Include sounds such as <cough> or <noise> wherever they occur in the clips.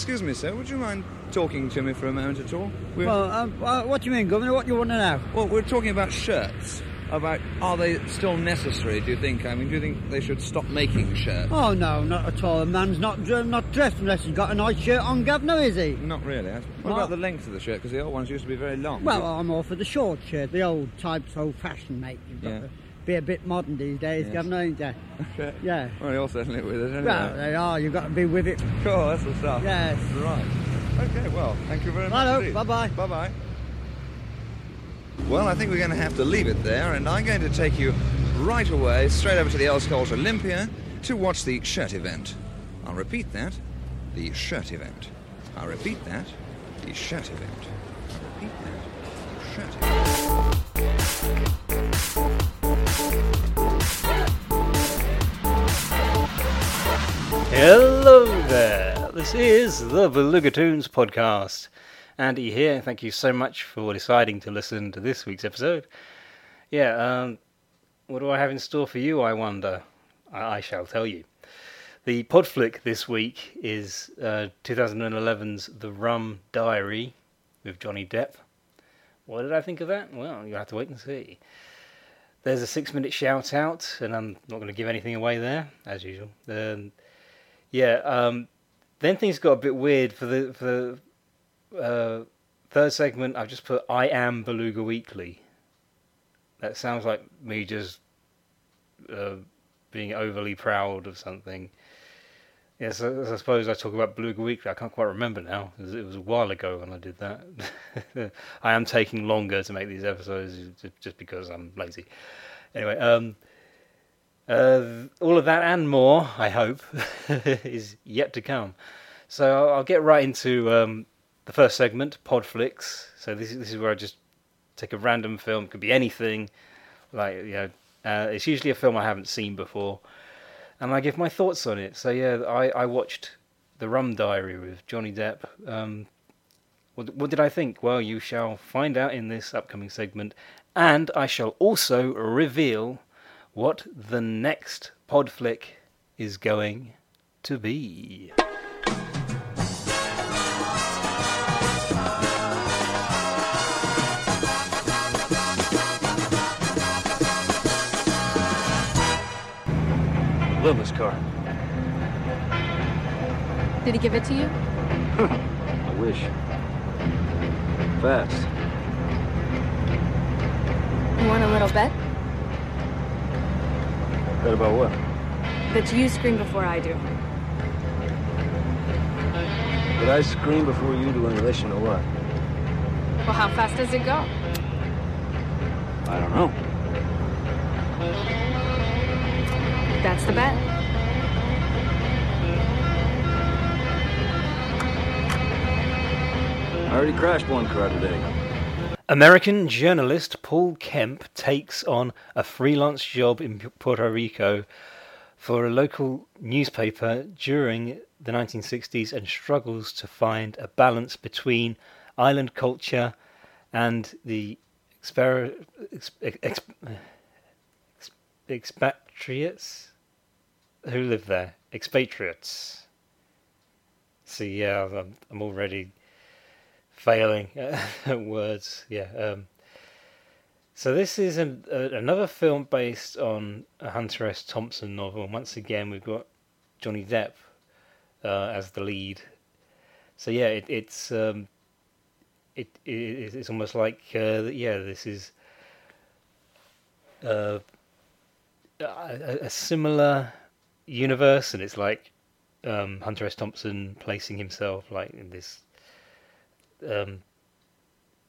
Excuse me, sir, would you mind talking to me for a moment at all? We're, Well, um, uh, what do you mean, Governor? What do you want to know? well, we're talking about shirts. About are they still necessary? Do you think? I mean, do you think they should stop making shirts? Oh no, not at all. A man's not not dressed unless he's got a nice shirt on, Governor, is he? Not really. What Well- about the length of the shirt? Because the old ones used to be very long. Well, I'm all for the short shirt, the old type's old-fashioned, mate. You've got Yeah. to be a bit modern these days, Yes. Governor, ain't you? Okay. Yeah. Well, you're certainly with it. Well, they are. You've got to be with it. Cool, that's the stuff. Yes. Right. Okay, well, thank you very much. Righto, indeed. bye-bye. Bye bye. Well, I think we're going to have to leave it there, and I'm going to take you right away, straight over to the Earls Court Olympia, to watch the shirt event. I'll repeat that the shirt event. I'll repeat that the shirt event. I'll repeat that Hello there. This is the Belugatoons podcast. Andy here. Thank you so much for deciding to listen to this week's episode. Yeah, um, what do I have in store for you, I wonder? I, I shall tell you. The podflick this week is uh, 2011's The Rum Diary with Johnny Depp. What did I think of that? Well, you'll have to wait and see. There's a six minute shout out, and I'm not going to give anything away there, as usual. Um, yeah, um, then things got a bit weird for the for the uh, third segment. I've just put "I am Beluga Weekly." That sounds like me just uh, being overly proud of something. Yes, I, I suppose I talk about Beluga Weekly. I can't quite remember now. It was a while ago when I did that. <laughs> I am taking longer to make these episodes just because I'm lazy. Anyway, um, uh, all of that and more, I hope, <laughs> is yet to come. So I'll, get right into um, the first segment, Podflix. So this is, this is where I just take a random film, could be anything. Like you know, uh, it's usually a film I haven't seen before, and I give my thoughts on it. So yeah, I, I watched The Rum Diary with Johnny Depp. Um, what, what did I think? Well, you shall find out in this upcoming segment, and I shall also reveal what the next pod flick is going to be. Love this car. Did he give it to you? <laughs> I wish. Fast. You want a little bet? Bet about what? That you scream before I do. Did I scream before you do in relation to what? Well, how fast does it go? I don't know. That's the bet. I already crashed one car today. American journalist Paul Kemp takes on a freelance job in Puerto Rico for a local newspaper during the 1960s and struggles to find a balance between island culture and the exper- ex- ex- ex- expatriates who live there. Expatriates. See, yeah, I'm, I'm already failing at <laughs> words. Yeah. Um, so this is uh, another film based on a Hunter S. Thompson novel. And once again, we've got Johnny Depp uh, as the lead. So yeah, it, it's um, it, it it's almost like uh, yeah, this is uh, a, a similar universe, and it's like um, Hunter S. Thompson placing himself like in this. Um,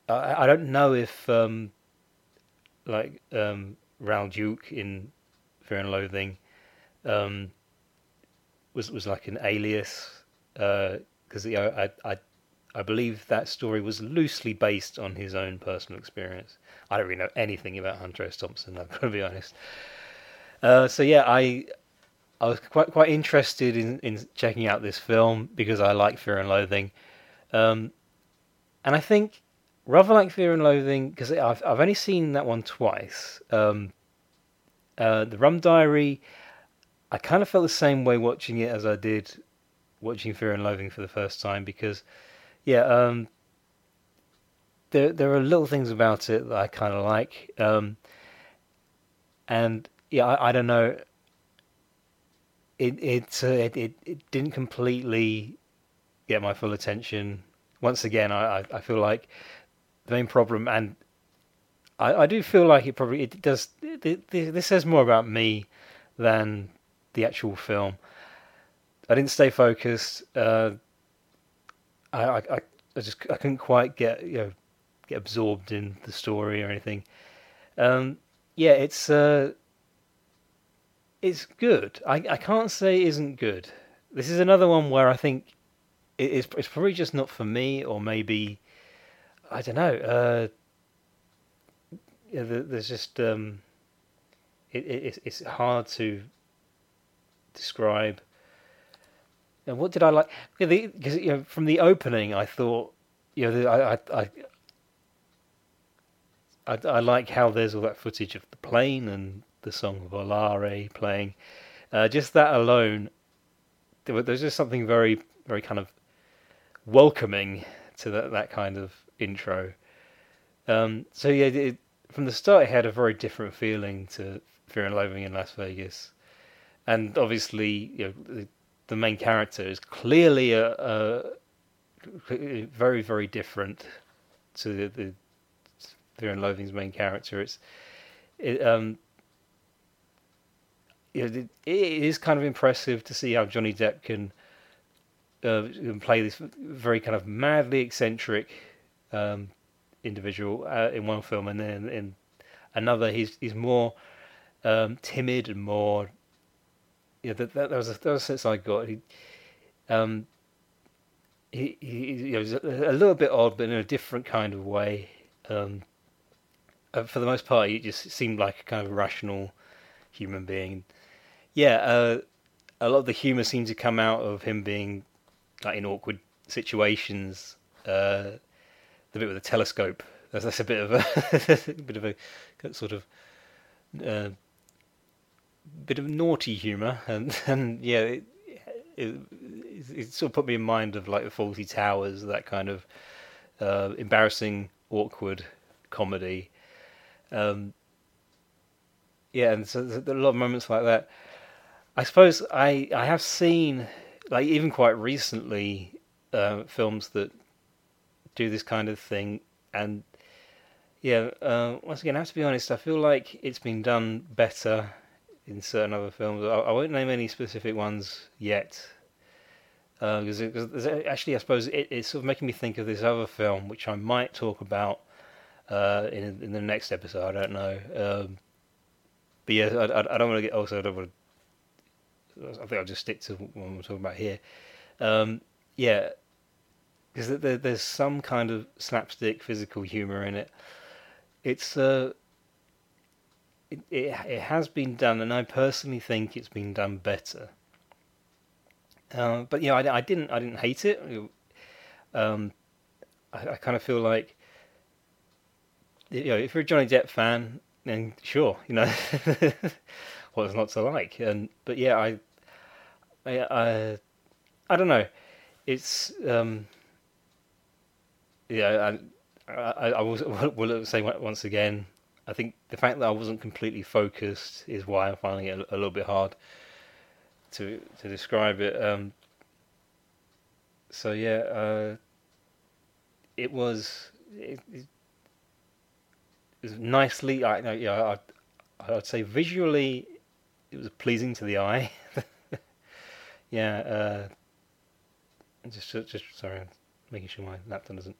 I, I don't know if um, like um, Raoul Duke in Fear and Loathing um, was was like an alias because you know, I I I believe that story was loosely based on his own personal experience. I don't really know anything about Hunter S. Thompson. I've got to be honest. Uh, so yeah, I I was quite quite interested in, in checking out this film because I like Fear and Loathing, um, and I think rather like Fear and Loathing because I've I've only seen that one twice. Um, uh, the Rum Diary, I kind of felt the same way watching it as I did watching Fear and Loathing for the first time because, yeah, um, there there are little things about it that I kind of like, um, and yeah, I, I don't know. It uh, it it it didn't completely get my full attention. Once again, I I, feel like the main problem, and I, I do feel like it probably it does. This says more about me than the actual film. I didn't stay focused. Uh, I, I I just I couldn't quite get you know get absorbed in the story or anything. Um, yeah, it's uh, it's good. I I can't say it isn't good. This is another one where I think it is it's probably just not for me, or maybe I don't know. Uh, yeah, there's just um, it, it, it's hard to describe. And what did I like? Because you know, from the opening, I thought, you know, I, I, I, I, like how there's all that footage of the plane and the song Volare playing. Uh, just that alone, there, there's just something very, very kind of welcoming to that, that kind of intro. Um, so yeah, it, from the start, it had a very different feeling to Fear and Loathing in Las Vegas, and obviously, you know, the, the main character is clearly a, a, very, very different to the, the Fear and Loathing's main character. It's it, um, it, it is kind of impressive to see how Johnny Depp can, uh, play this very kind of madly eccentric um, individual uh, in one film, and then in another he's he's more um, timid and more. Yeah, that, that, that was a, that was a sense I got. He, um, he, he you know, a little bit odd, but in a different kind of way. Um, uh, for the most part, he just seemed like a kind of rational human being. Yeah, uh, a lot of the humor seemed to come out of him being like in awkward situations. Uh, the bit with the telescope. That's, that's a bit of a, a <laughs> bit of a sort of uh, bit of naughty humour, and and yeah, it, it, it, sort of put me in mind of like the Fawlty Towers, that kind of uh, embarrassing, awkward comedy. Um, yeah, and so a lot of moments like that. I suppose I I have seen like even quite recently uh, films that do this kind of thing. And yeah, uh, once again, I have to be honest. I feel like it's been done better in certain other films. I, I won't name any specific ones yet, because uh, actually, I suppose it, it's sort of making me think of this other film, which I might talk about uh, in in the next episode. I don't know. Um, but yeah, I, I, I don't want to get also. I don't want to. I think I'll just stick to what we're talking about here. Um, yeah, because there, there's some kind of slapstick physical humor in it. It's uh, it, it, it has been done, and I personally think it's been done better. Uh, but yeah, I, I didn't I didn't hate it. Um, I, I kind of feel like you know if you're a Johnny Depp fan, then sure, you know <laughs> what's not to like. And but yeah, I I I, I don't know. It's um, yeah, I, I, I was, <laughs> will say once again, I think the fact that I wasn't completely focused is why I'm finding it a, a little bit hard to to describe it. Um, so yeah, uh, it was it, it, was nicely. I know, yeah, I, I'd say visually, it was pleasing to the eye. <laughs> yeah, uh, just just sorry, I'm making sure my laptop doesn't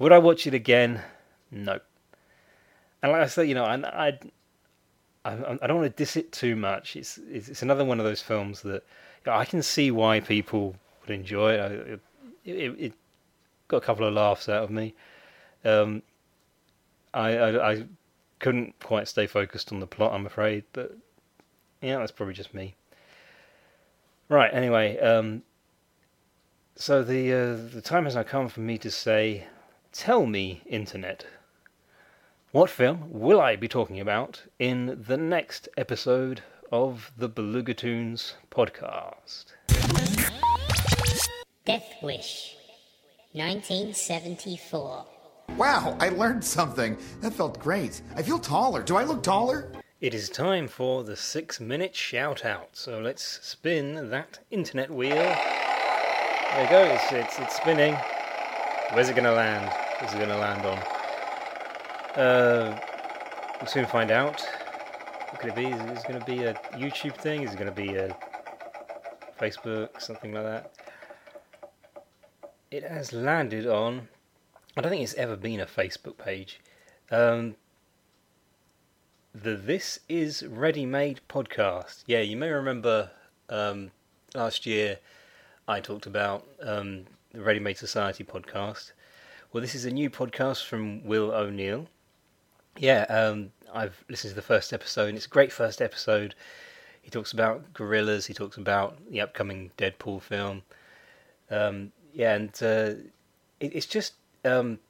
would I watch it again? No. And like I said, you know, I, I, I, I don't want to diss it too much. It's it's, it's another one of those films that you know, I can see why people would enjoy it. It, it. it, got a couple of laughs out of me. Um, I, I I couldn't quite stay focused on the plot, I'm afraid, but yeah, that's probably just me. Right. Anyway, um, so the uh, the time has now come for me to say, tell me, internet, what film will I be talking about in the next episode of the Belugatoons podcast? Death Wish, 1974. Wow, I learned something. That felt great. I feel taller. Do I look taller? It is time for the six minute shout out. So let's spin that internet wheel. There it goes, it's, it's, spinning. Where's it going to land? Where's it going to land on? Uh, we'll soon find out. What could it be? Is it going to be a YouTube thing? Is it going to be a Facebook, something like that? It has landed on. I don't think it's ever been a Facebook page. Um, the This Is Ready Made podcast. Yeah, you may remember um, last year I talked about um, the Ready Made Society podcast. Well, this is a new podcast from Will O'Neill. Yeah, um, I've listened to the first episode, and it's a great first episode. He talks about gorillas, he talks about the upcoming Deadpool film. Um, yeah, and uh, it, it's just um,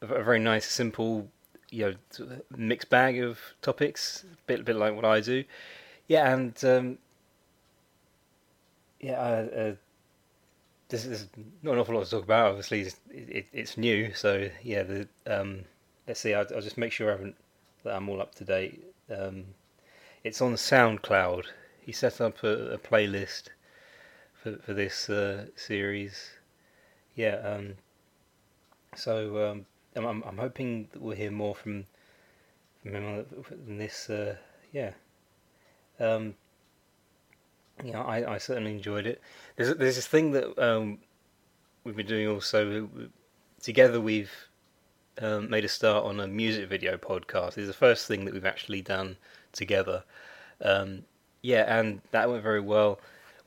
a, a very nice, simple you know mixed bag of topics, a bit a bit like what I do. Yeah, and um, yeah, uh, uh, this is not an awful lot to talk about. Obviously, it's, it, it's new, so yeah. The um, let's see. I'll, I'll, just make sure I haven't that I'm all up to date. Um, it's on SoundCloud. He set up a, a playlist for for this uh, series. Yeah. Um, so um, I'm, I'm hoping that we'll hear more from from him in this. Uh, yeah. Um, yeah, I, I certainly enjoyed it. There's there's this thing that um, we've been doing also together. We've um, made a start on a music video podcast. It's the first thing that we've actually done together. Um, yeah, and that went very well.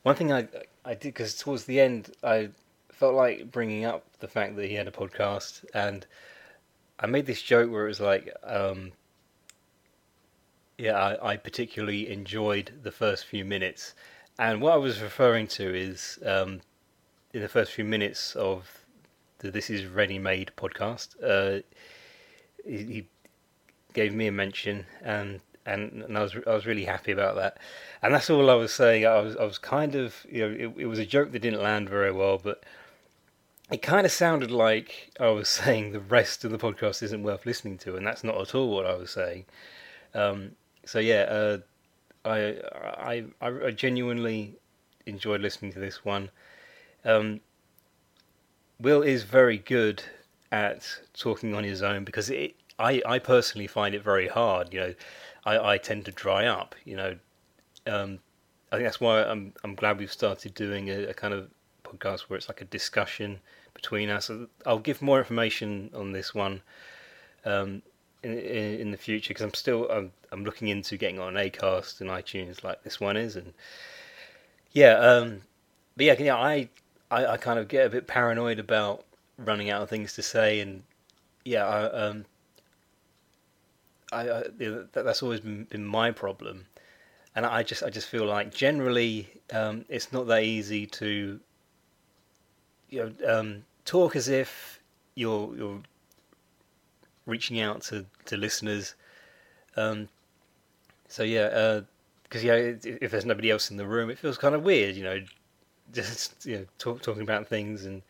One thing I I did because towards the end I felt like bringing up the fact that he had a podcast and I made this joke where it was like, um, yeah, I, I, particularly enjoyed the first few minutes, and what I was referring to is um, in the first few minutes of the This Is Ready Made podcast, uh, he, he, gave me a mention, and, and and I was I was really happy about that, and that's all I was saying. I was I was kind of you know it, it was a joke that didn't land very well, but it kind of sounded like I was <laughs> saying the rest of the podcast isn't worth listening to, and that's not at all what I was saying. Um, so yeah, uh, I, I I genuinely enjoyed listening to this one. Um, Will is very good at talking on his own because it, I I personally find it very hard. You know, I, I tend to dry up. You know, um, I think that's why I'm I'm glad we've started doing a, a kind of podcast where it's like a discussion between us. I'll give more information on this one um, in, in, in the future because I'm still I'm, I'm looking into getting on Acast and iTunes like this one is, and yeah, um, but yeah, yeah, I, I I kind of get a bit paranoid about running out of things to say, and yeah, I, um, I, I that's always been, been my problem and I just I just feel like generally um, it's not that easy to you know, um, talk as if you're you're reaching out to to listeners. Um, so yeah, because uh, yeah, if there's nobody else in the room, it feels kind of weird, you know, just you know, talk, talking about things and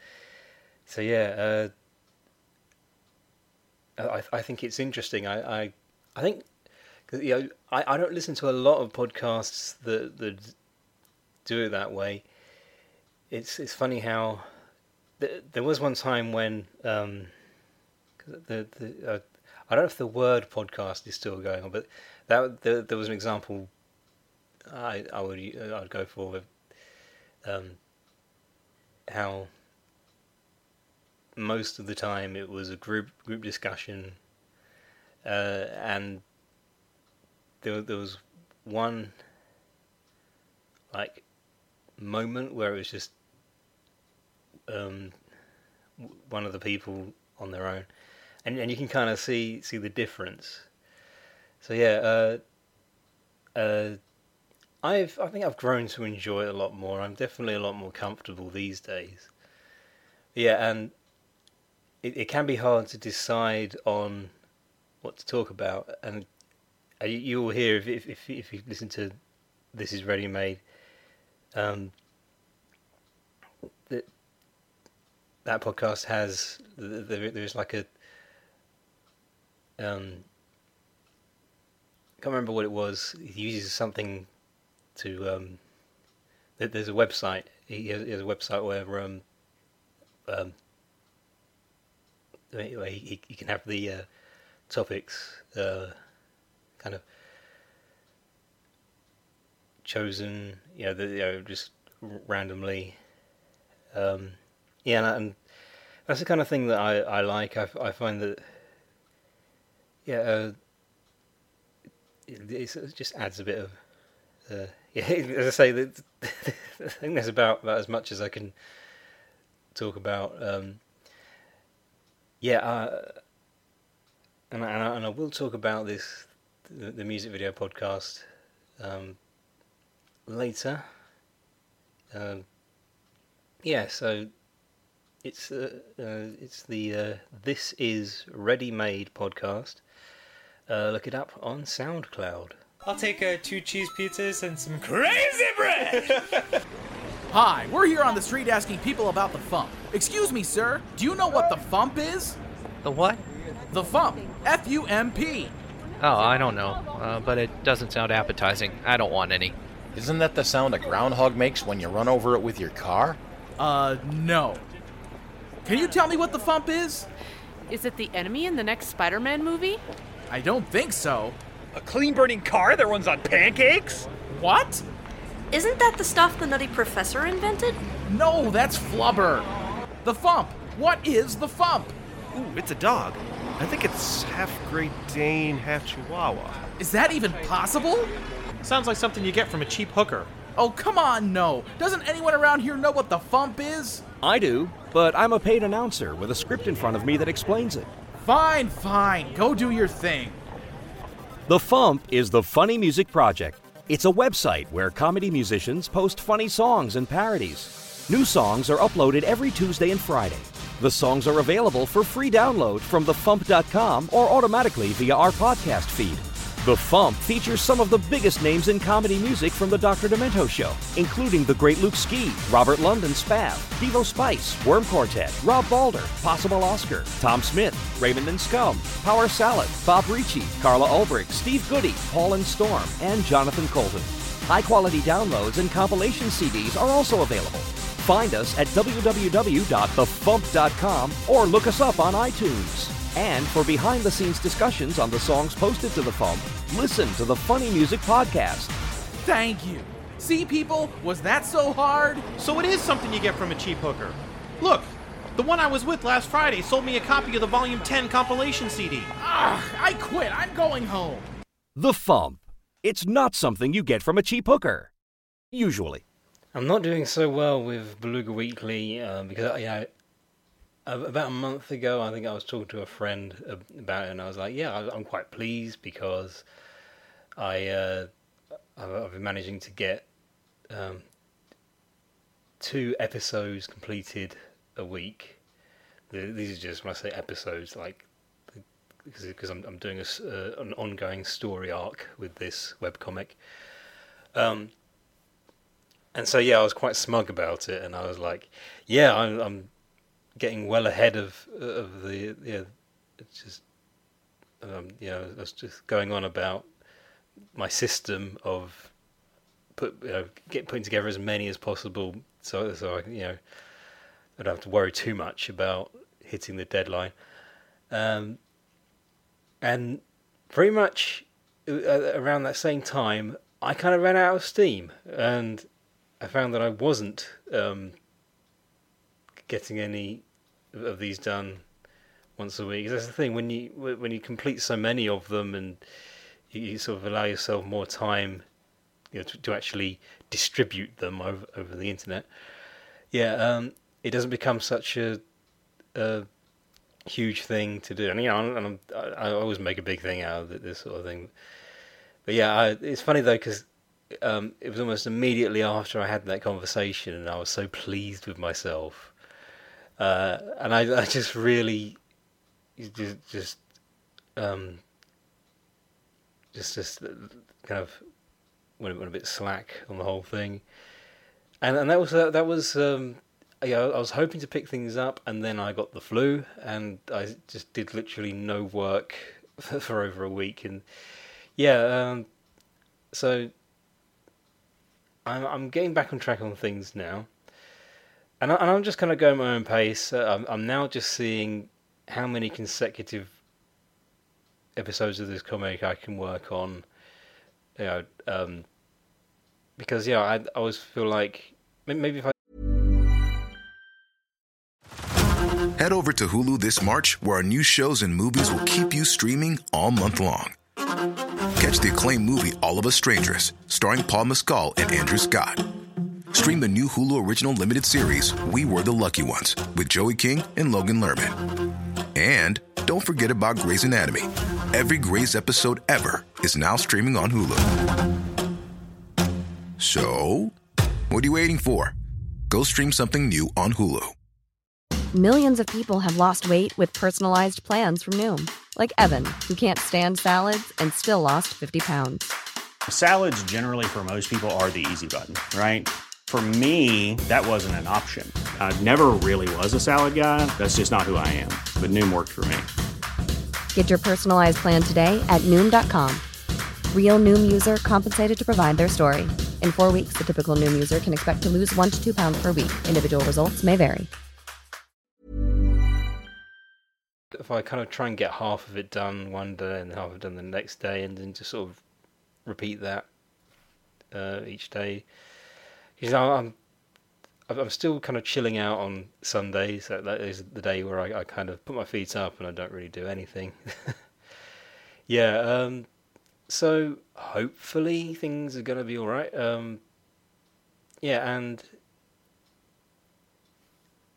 so yeah. Uh, I I think it's interesting. I I, I think cause, you know I, I don't listen to a lot of podcasts that that do it that way. It's it's funny how there was one time when um, the the uh, I don't know if the word podcast is still going on, but that there, there was an example I I would I'd go for um, how most of the time it was a group group discussion uh, and there there was one like moment where it was just um, one of the people on their own, and and you can kind of see see the difference. So yeah, uh, uh, I've I think I've grown to enjoy it a lot more. I'm definitely a lot more comfortable these days. Yeah, and it, it can be hard to decide on what to talk about, and uh, you, will hear if if if, if you listen to this is ready made. Um, that that podcast has there, there's like a um can't remember what it was. He uses something to um. There's a website. He has, he has a website where um um. Where he, he can have the uh, topics uh, kind of chosen, you know, the, you know just randomly. Um, yeah, and, and that's the kind of thing that I, I like. I, I find that, yeah, uh, it, it just adds a bit of, uh, <laughs> yeah, as I say, I think that's about, about as much as I can talk about. Um, yeah, uh, and I, and I, and I will talk about this, the, the music video podcast, um, later. Um, yeah, so it's uh, uh, it's the uh, This Is Ready Made podcast. Uh, look it up on SoundCloud. I'll take uh, two cheese pizzas and some crazy bread. <laughs> Hi, we're here on the street asking people about the Fump. Excuse me, sir, do you know what the Fump is? The what? The Fump. F U M P. Oh, I don't know, uh, but it doesn't sound appetizing. I don't want any. Isn't that the sound a groundhog makes when you run over it with your car? Uh, no. Can you tell me what the Fump is? Is it the enemy in the next Spider Man movie? I don't think so. A clean burning car that runs on pancakes? What? Isn't that the stuff the Nutty Professor invented? No, that's Flubber. The Fump. What is the Fump? Ooh, it's a dog. I think it's half Great Dane, half Chihuahua. Is that even possible? Sounds like something you get from a cheap hooker. Oh, come on, no. Doesn't anyone around here know what the Fump is? I do, but I'm a paid announcer with a script in front of me that explains it. Fine, fine. Go do your thing. The Fump is the Funny Music Project. It's a website where comedy musicians post funny songs and parodies. New songs are uploaded every Tuesday and Friday. The songs are available for free download from thefump.com or automatically via our podcast feed. The Fump features some of the biggest names in comedy music from the Dr. Demento Show, including the great Luke Ski, Robert London Spav, Devo Spice, Worm Quartet, Rob Balder, Possible Oscar, Tom Smith, Raymond and Scum, Power Salad, Bob Ricci, Carla Ulbrich, Steve Goodie, Paul and Storm, and Jonathan Coulton. High quality downloads and compilation CDs are also available. Find us at www.thefump.com or look us up on iTunes. And for behind the scenes discussions on the songs posted to the Fump, listen to the Funny Music Podcast. Thank you. See, people, was that so hard? So it is something you get from a cheap hooker. Look, the one I was with last Friday sold me a copy of the Volume 10 compilation CD. Ah, I quit. I'm going home. The Fump. It's not something you get from a cheap hooker. Usually. I'm not doing so well with Beluga Weekly uh, because you know, a- about a month ago, I think I was talking to a friend about it, and I was like, "Yeah, I'm quite pleased because I uh, I've been managing to get um, two episodes completed a week. These are just when I say episodes, like because I'm I'm doing a uh, an ongoing story arc with this webcomic. Um, and so yeah, I was quite smug about it, and I was like, "Yeah, I'm, I'm getting well ahead of of the yeah." It's just um, you know, I was just going on about my system of put you know, get putting together as many as possible, so so I you know I don't have to worry too much about hitting the deadline. Um, and pretty much uh, around that same time, I kind of ran out of steam, and I found that I wasn't um, getting any of these done once a week. That's the thing when you when you complete so many of them, and you, sort of allow yourself more time, you know, to, to actually distribute them over over the internet. Yeah, um, it doesn't become such a, a huge thing to do. And you know, I, I always make a big thing out of this sort of thing. But yeah, I, it's funny though because um, it was almost immediately after I had that conversation, and I was so pleased with myself. Uh, and I, I just really, just, just, um, just, just kind of went, went a bit slack on the whole thing. And and that was that was um, yeah, I was hoping to pick things up, and then I got the flu, and I just did literally no work <laughs> for, for over a week, and yeah, um, so I'm I'm getting back on track on things now, and, I, am just kind of going my own pace. Uh, I'm I'm now just seeing how many consecutive episodes of this comic I can work on, you know, um, because yeah, I I always feel like maybe if I Head over to Hulu this March, where our new shows and movies will keep you streaming all month long. Catch the acclaimed movie All of Us Strangers, starring Paul Mescal and Andrew Scott. Stream the new Hulu original limited series We Were the Lucky Ones with Joey King and Logan Lerman. And don't forget about Grey's Anatomy. Every Grey's episode ever is now streaming on Hulu. So, what are you waiting for? Go stream something new on Hulu. Millions of people have lost weight with personalized plans from Noom, like Evan, who can't stand salads and still lost 50 pounds. Salads, generally, for most people, are the easy button, right? For me, that wasn't an option. I never really was a salad guy. That's just not who I am. But Noom worked for me. Get your personalized plan today at Noom.com. Real Noom user compensated to provide their story. In four weeks, the typical Noom user can expect to lose one to two pounds per week. Individual results may vary. if I kind of try and get half of it done one day and half of it done the next day, and then just sort of repeat that uh, each day. Because I'm I'm still kind of chilling out on Sundays. So that is the day where I, I kind of put my feet up and I don't really do anything. <laughs> yeah. Um, so hopefully things are going to be all right. Um, yeah, and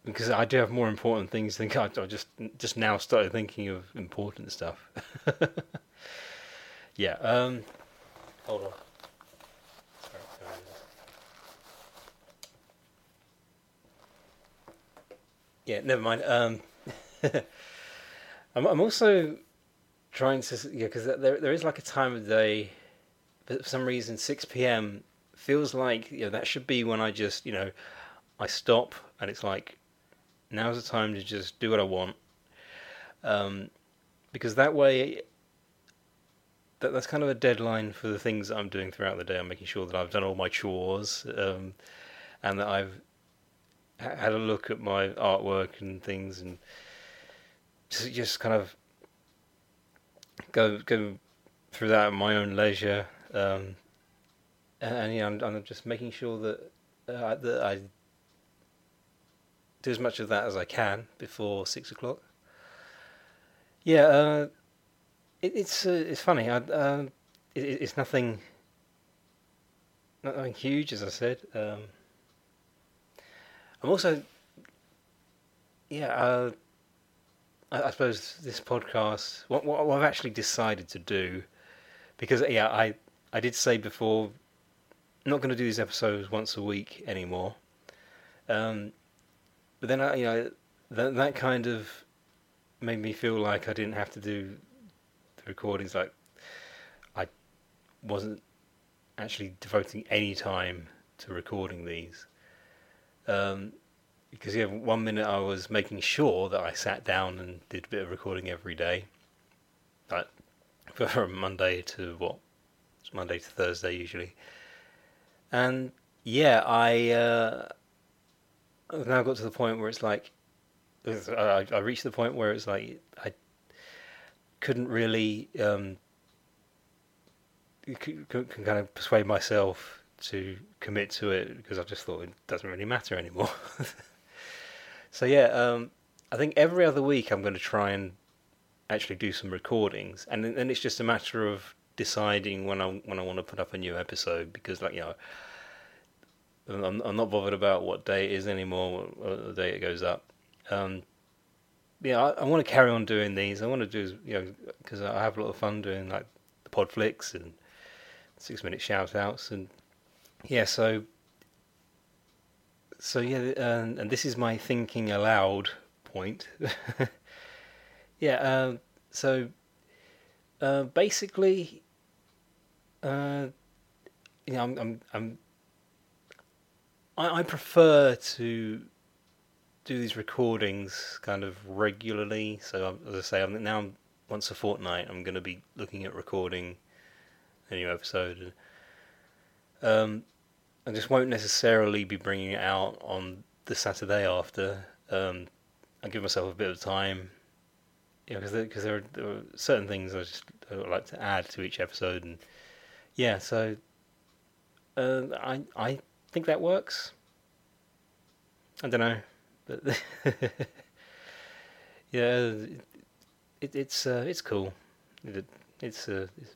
because I do have more important things to think. I, I just just now started thinking of important stuff. <laughs> yeah. Um, hold on. Yeah, never mind. Um, <laughs> I'm, I'm also trying to yeah because there there is like a time of day, but for some reason six p.m. feels like you know that should be when I just you know I stop and it's like now's the time to just do what I want. Um, because that way, that, that's kind of a deadline for the things I'm doing throughout the day. I'm making sure that I've done all my chores um, and that I've had a look at my artwork and things and just, just kind of go go through that at my own leisure. Um, and, and yeah, I'm, I'm, just making sure that uh, that I do as much of that as I can before six o'clock. Yeah, uh, it, it's uh, it's funny. I, uh, it, it's nothing, nothing huge, as I said. Um, I'm also, yeah. Uh, I, I, suppose this podcast, what, what, I've actually decided to do, because yeah, I I did say before, I'm not going to do these episodes once a week anymore. Um, but then I, you know, that that kind of made me feel like I didn't have to do the recordings. Like I wasn't actually devoting any time to recording these. Um, because yeah, one minute I was making sure that I sat down and did a bit of recording every day, like <laughs> from Monday to what, it's Monday to Thursday usually, and yeah, I uh, I've now got to the point where it's like I, I reached the point where it's like I couldn't really um, can, can kind of persuade myself to commit to it because I just thought it doesn't really matter anymore. <laughs> so yeah, um, I think every other week I'm going to try and actually do some recordings, and then it's just a matter of deciding when I when I want to put up a new episode because like you know I'm, I'm not bothered about what day it is anymore, or the day it goes up. Um, yeah, I, I want to carry on doing these. I want to do, you know, because I have a lot of fun doing like the pod flicks and six minute shout outs. And yeah, so, so yeah, and, and this is my thinking aloud point. <laughs> yeah, um, so uh, basically, uh, you know, I'm, I'm, I'm I, I prefer to do these recordings kind of regularly. So as I say, I'm now once a fortnight. I'm going to be looking at recording a new episode. Um, I just won't necessarily be bringing it out on the Saturday after. Um, I give myself a bit of time, you know, because there, there, there, are certain things I just I like to add to each episode, and yeah, so uh, I I think that works. I don't know, but <laughs> yeah, it, it's uh, it's cool. It, it's, uh, it's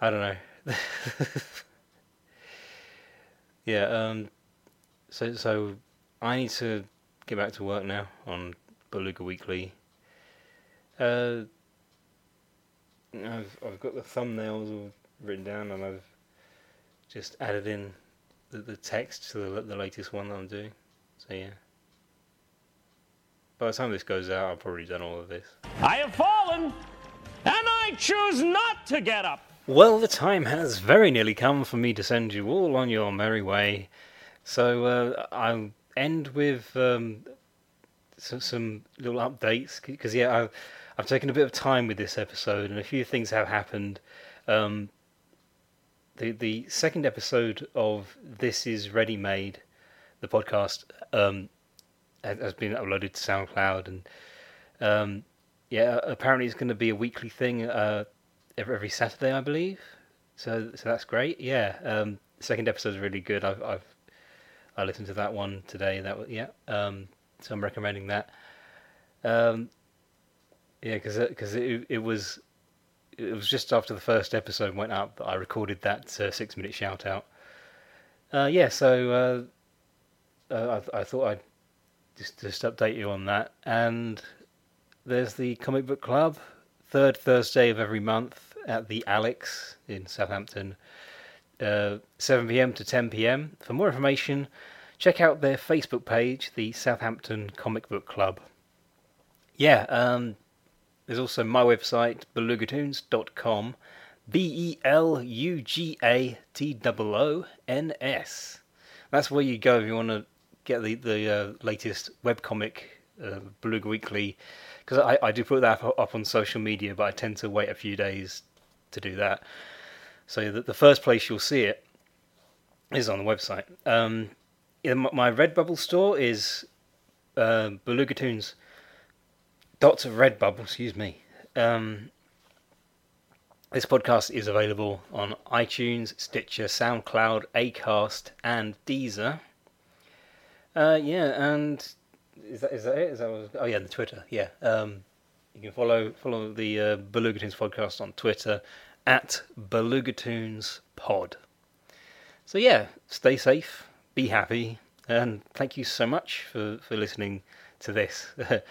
I don't know. <laughs> yeah. Um. So so I need to get back to work now on Beluga Weekly. Uh. I've I've got the thumbnails all written down and I've just added in the, the text to the, the latest one that I'm doing. So yeah. By the time this goes out, I've probably done all of this. I have fallen, and I choose not to get up. Well, the time has very nearly come for me to send you all on your merry way. So uh, I'll end with um, some, some little updates because yeah, I've, I've taken a bit of time with this episode, and a few things have happened. Um, the the second episode of This Is Ready Made, the podcast, um, has been uploaded to SoundCloud, and um, yeah, apparently it's going to be a weekly thing uh, every, Saturday, I believe. So so that's great. Yeah, um, second episode is really good. I've I've I listened to that one today. That was yeah. Um, so I'm recommending that. Um, yeah, because because it, it was it was just after the first episode went up that I recorded that uh, six minute shout out. Uh, yeah, so uh, uh, I, I, thought I'd just just update you on that. And there's the comic book club, third Thursday of every month at the Alex in Southampton, uh, 7 p.m. to 10 p.m. For more information, check out their Facebook page, the Southampton Comic Book Club. Yeah, um, there's also my website, belugatoons.com. B E L U G A T O O N S. That's where you go if you want to get the, the uh, latest webcomic, uh, Beluga Weekly. Because I, I do put that up on social media, but I tend to wait a few days to do that. So the, the first place you'll see it is on the website. Um, my Redbubble store is uh, of Redbubble, excuse me. Um, this podcast is available on iTunes, Stitcher, SoundCloud, Acast, and Deezer. Uh, yeah, and is that is that it? Is that what, oh yeah, the Twitter. Yeah, um, you can follow follow the uh, Belugatoons podcast on Twitter at Belugatoons Pod. So yeah, stay safe, be happy, and thank you so much for for listening to this. <laughs>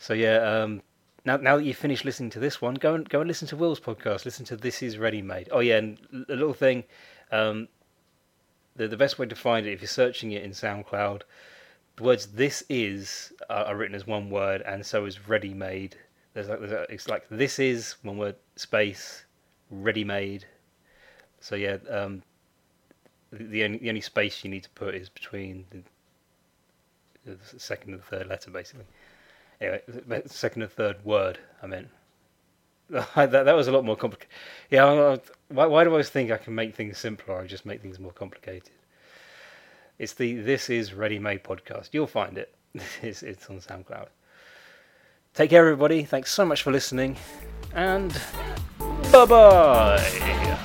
So yeah, um, now now that you've finished listening to this one, go and go and listen to Will's podcast. Listen to This Is Ready Made. Oh yeah, and a little thing, um, the the best way to find it if you're searching it in SoundCloud, the words "this is" are, are written as one word, and so is "ready made." There's like there's a, it's like "this is" one word space "ready made." So yeah, um, the, the only the only space you need to put is between the, the second and the third letter, basically. Anyway, second and third word. I meant <laughs> that that was a lot more complicated. Yeah, why, why do I always think I can make things simpler? I just make things more complicated. It's the This Is Ready Made podcast. You'll find it. <laughs> It's, it's on SoundCloud. Take care, everybody. Thanks so much for listening, and bye bye.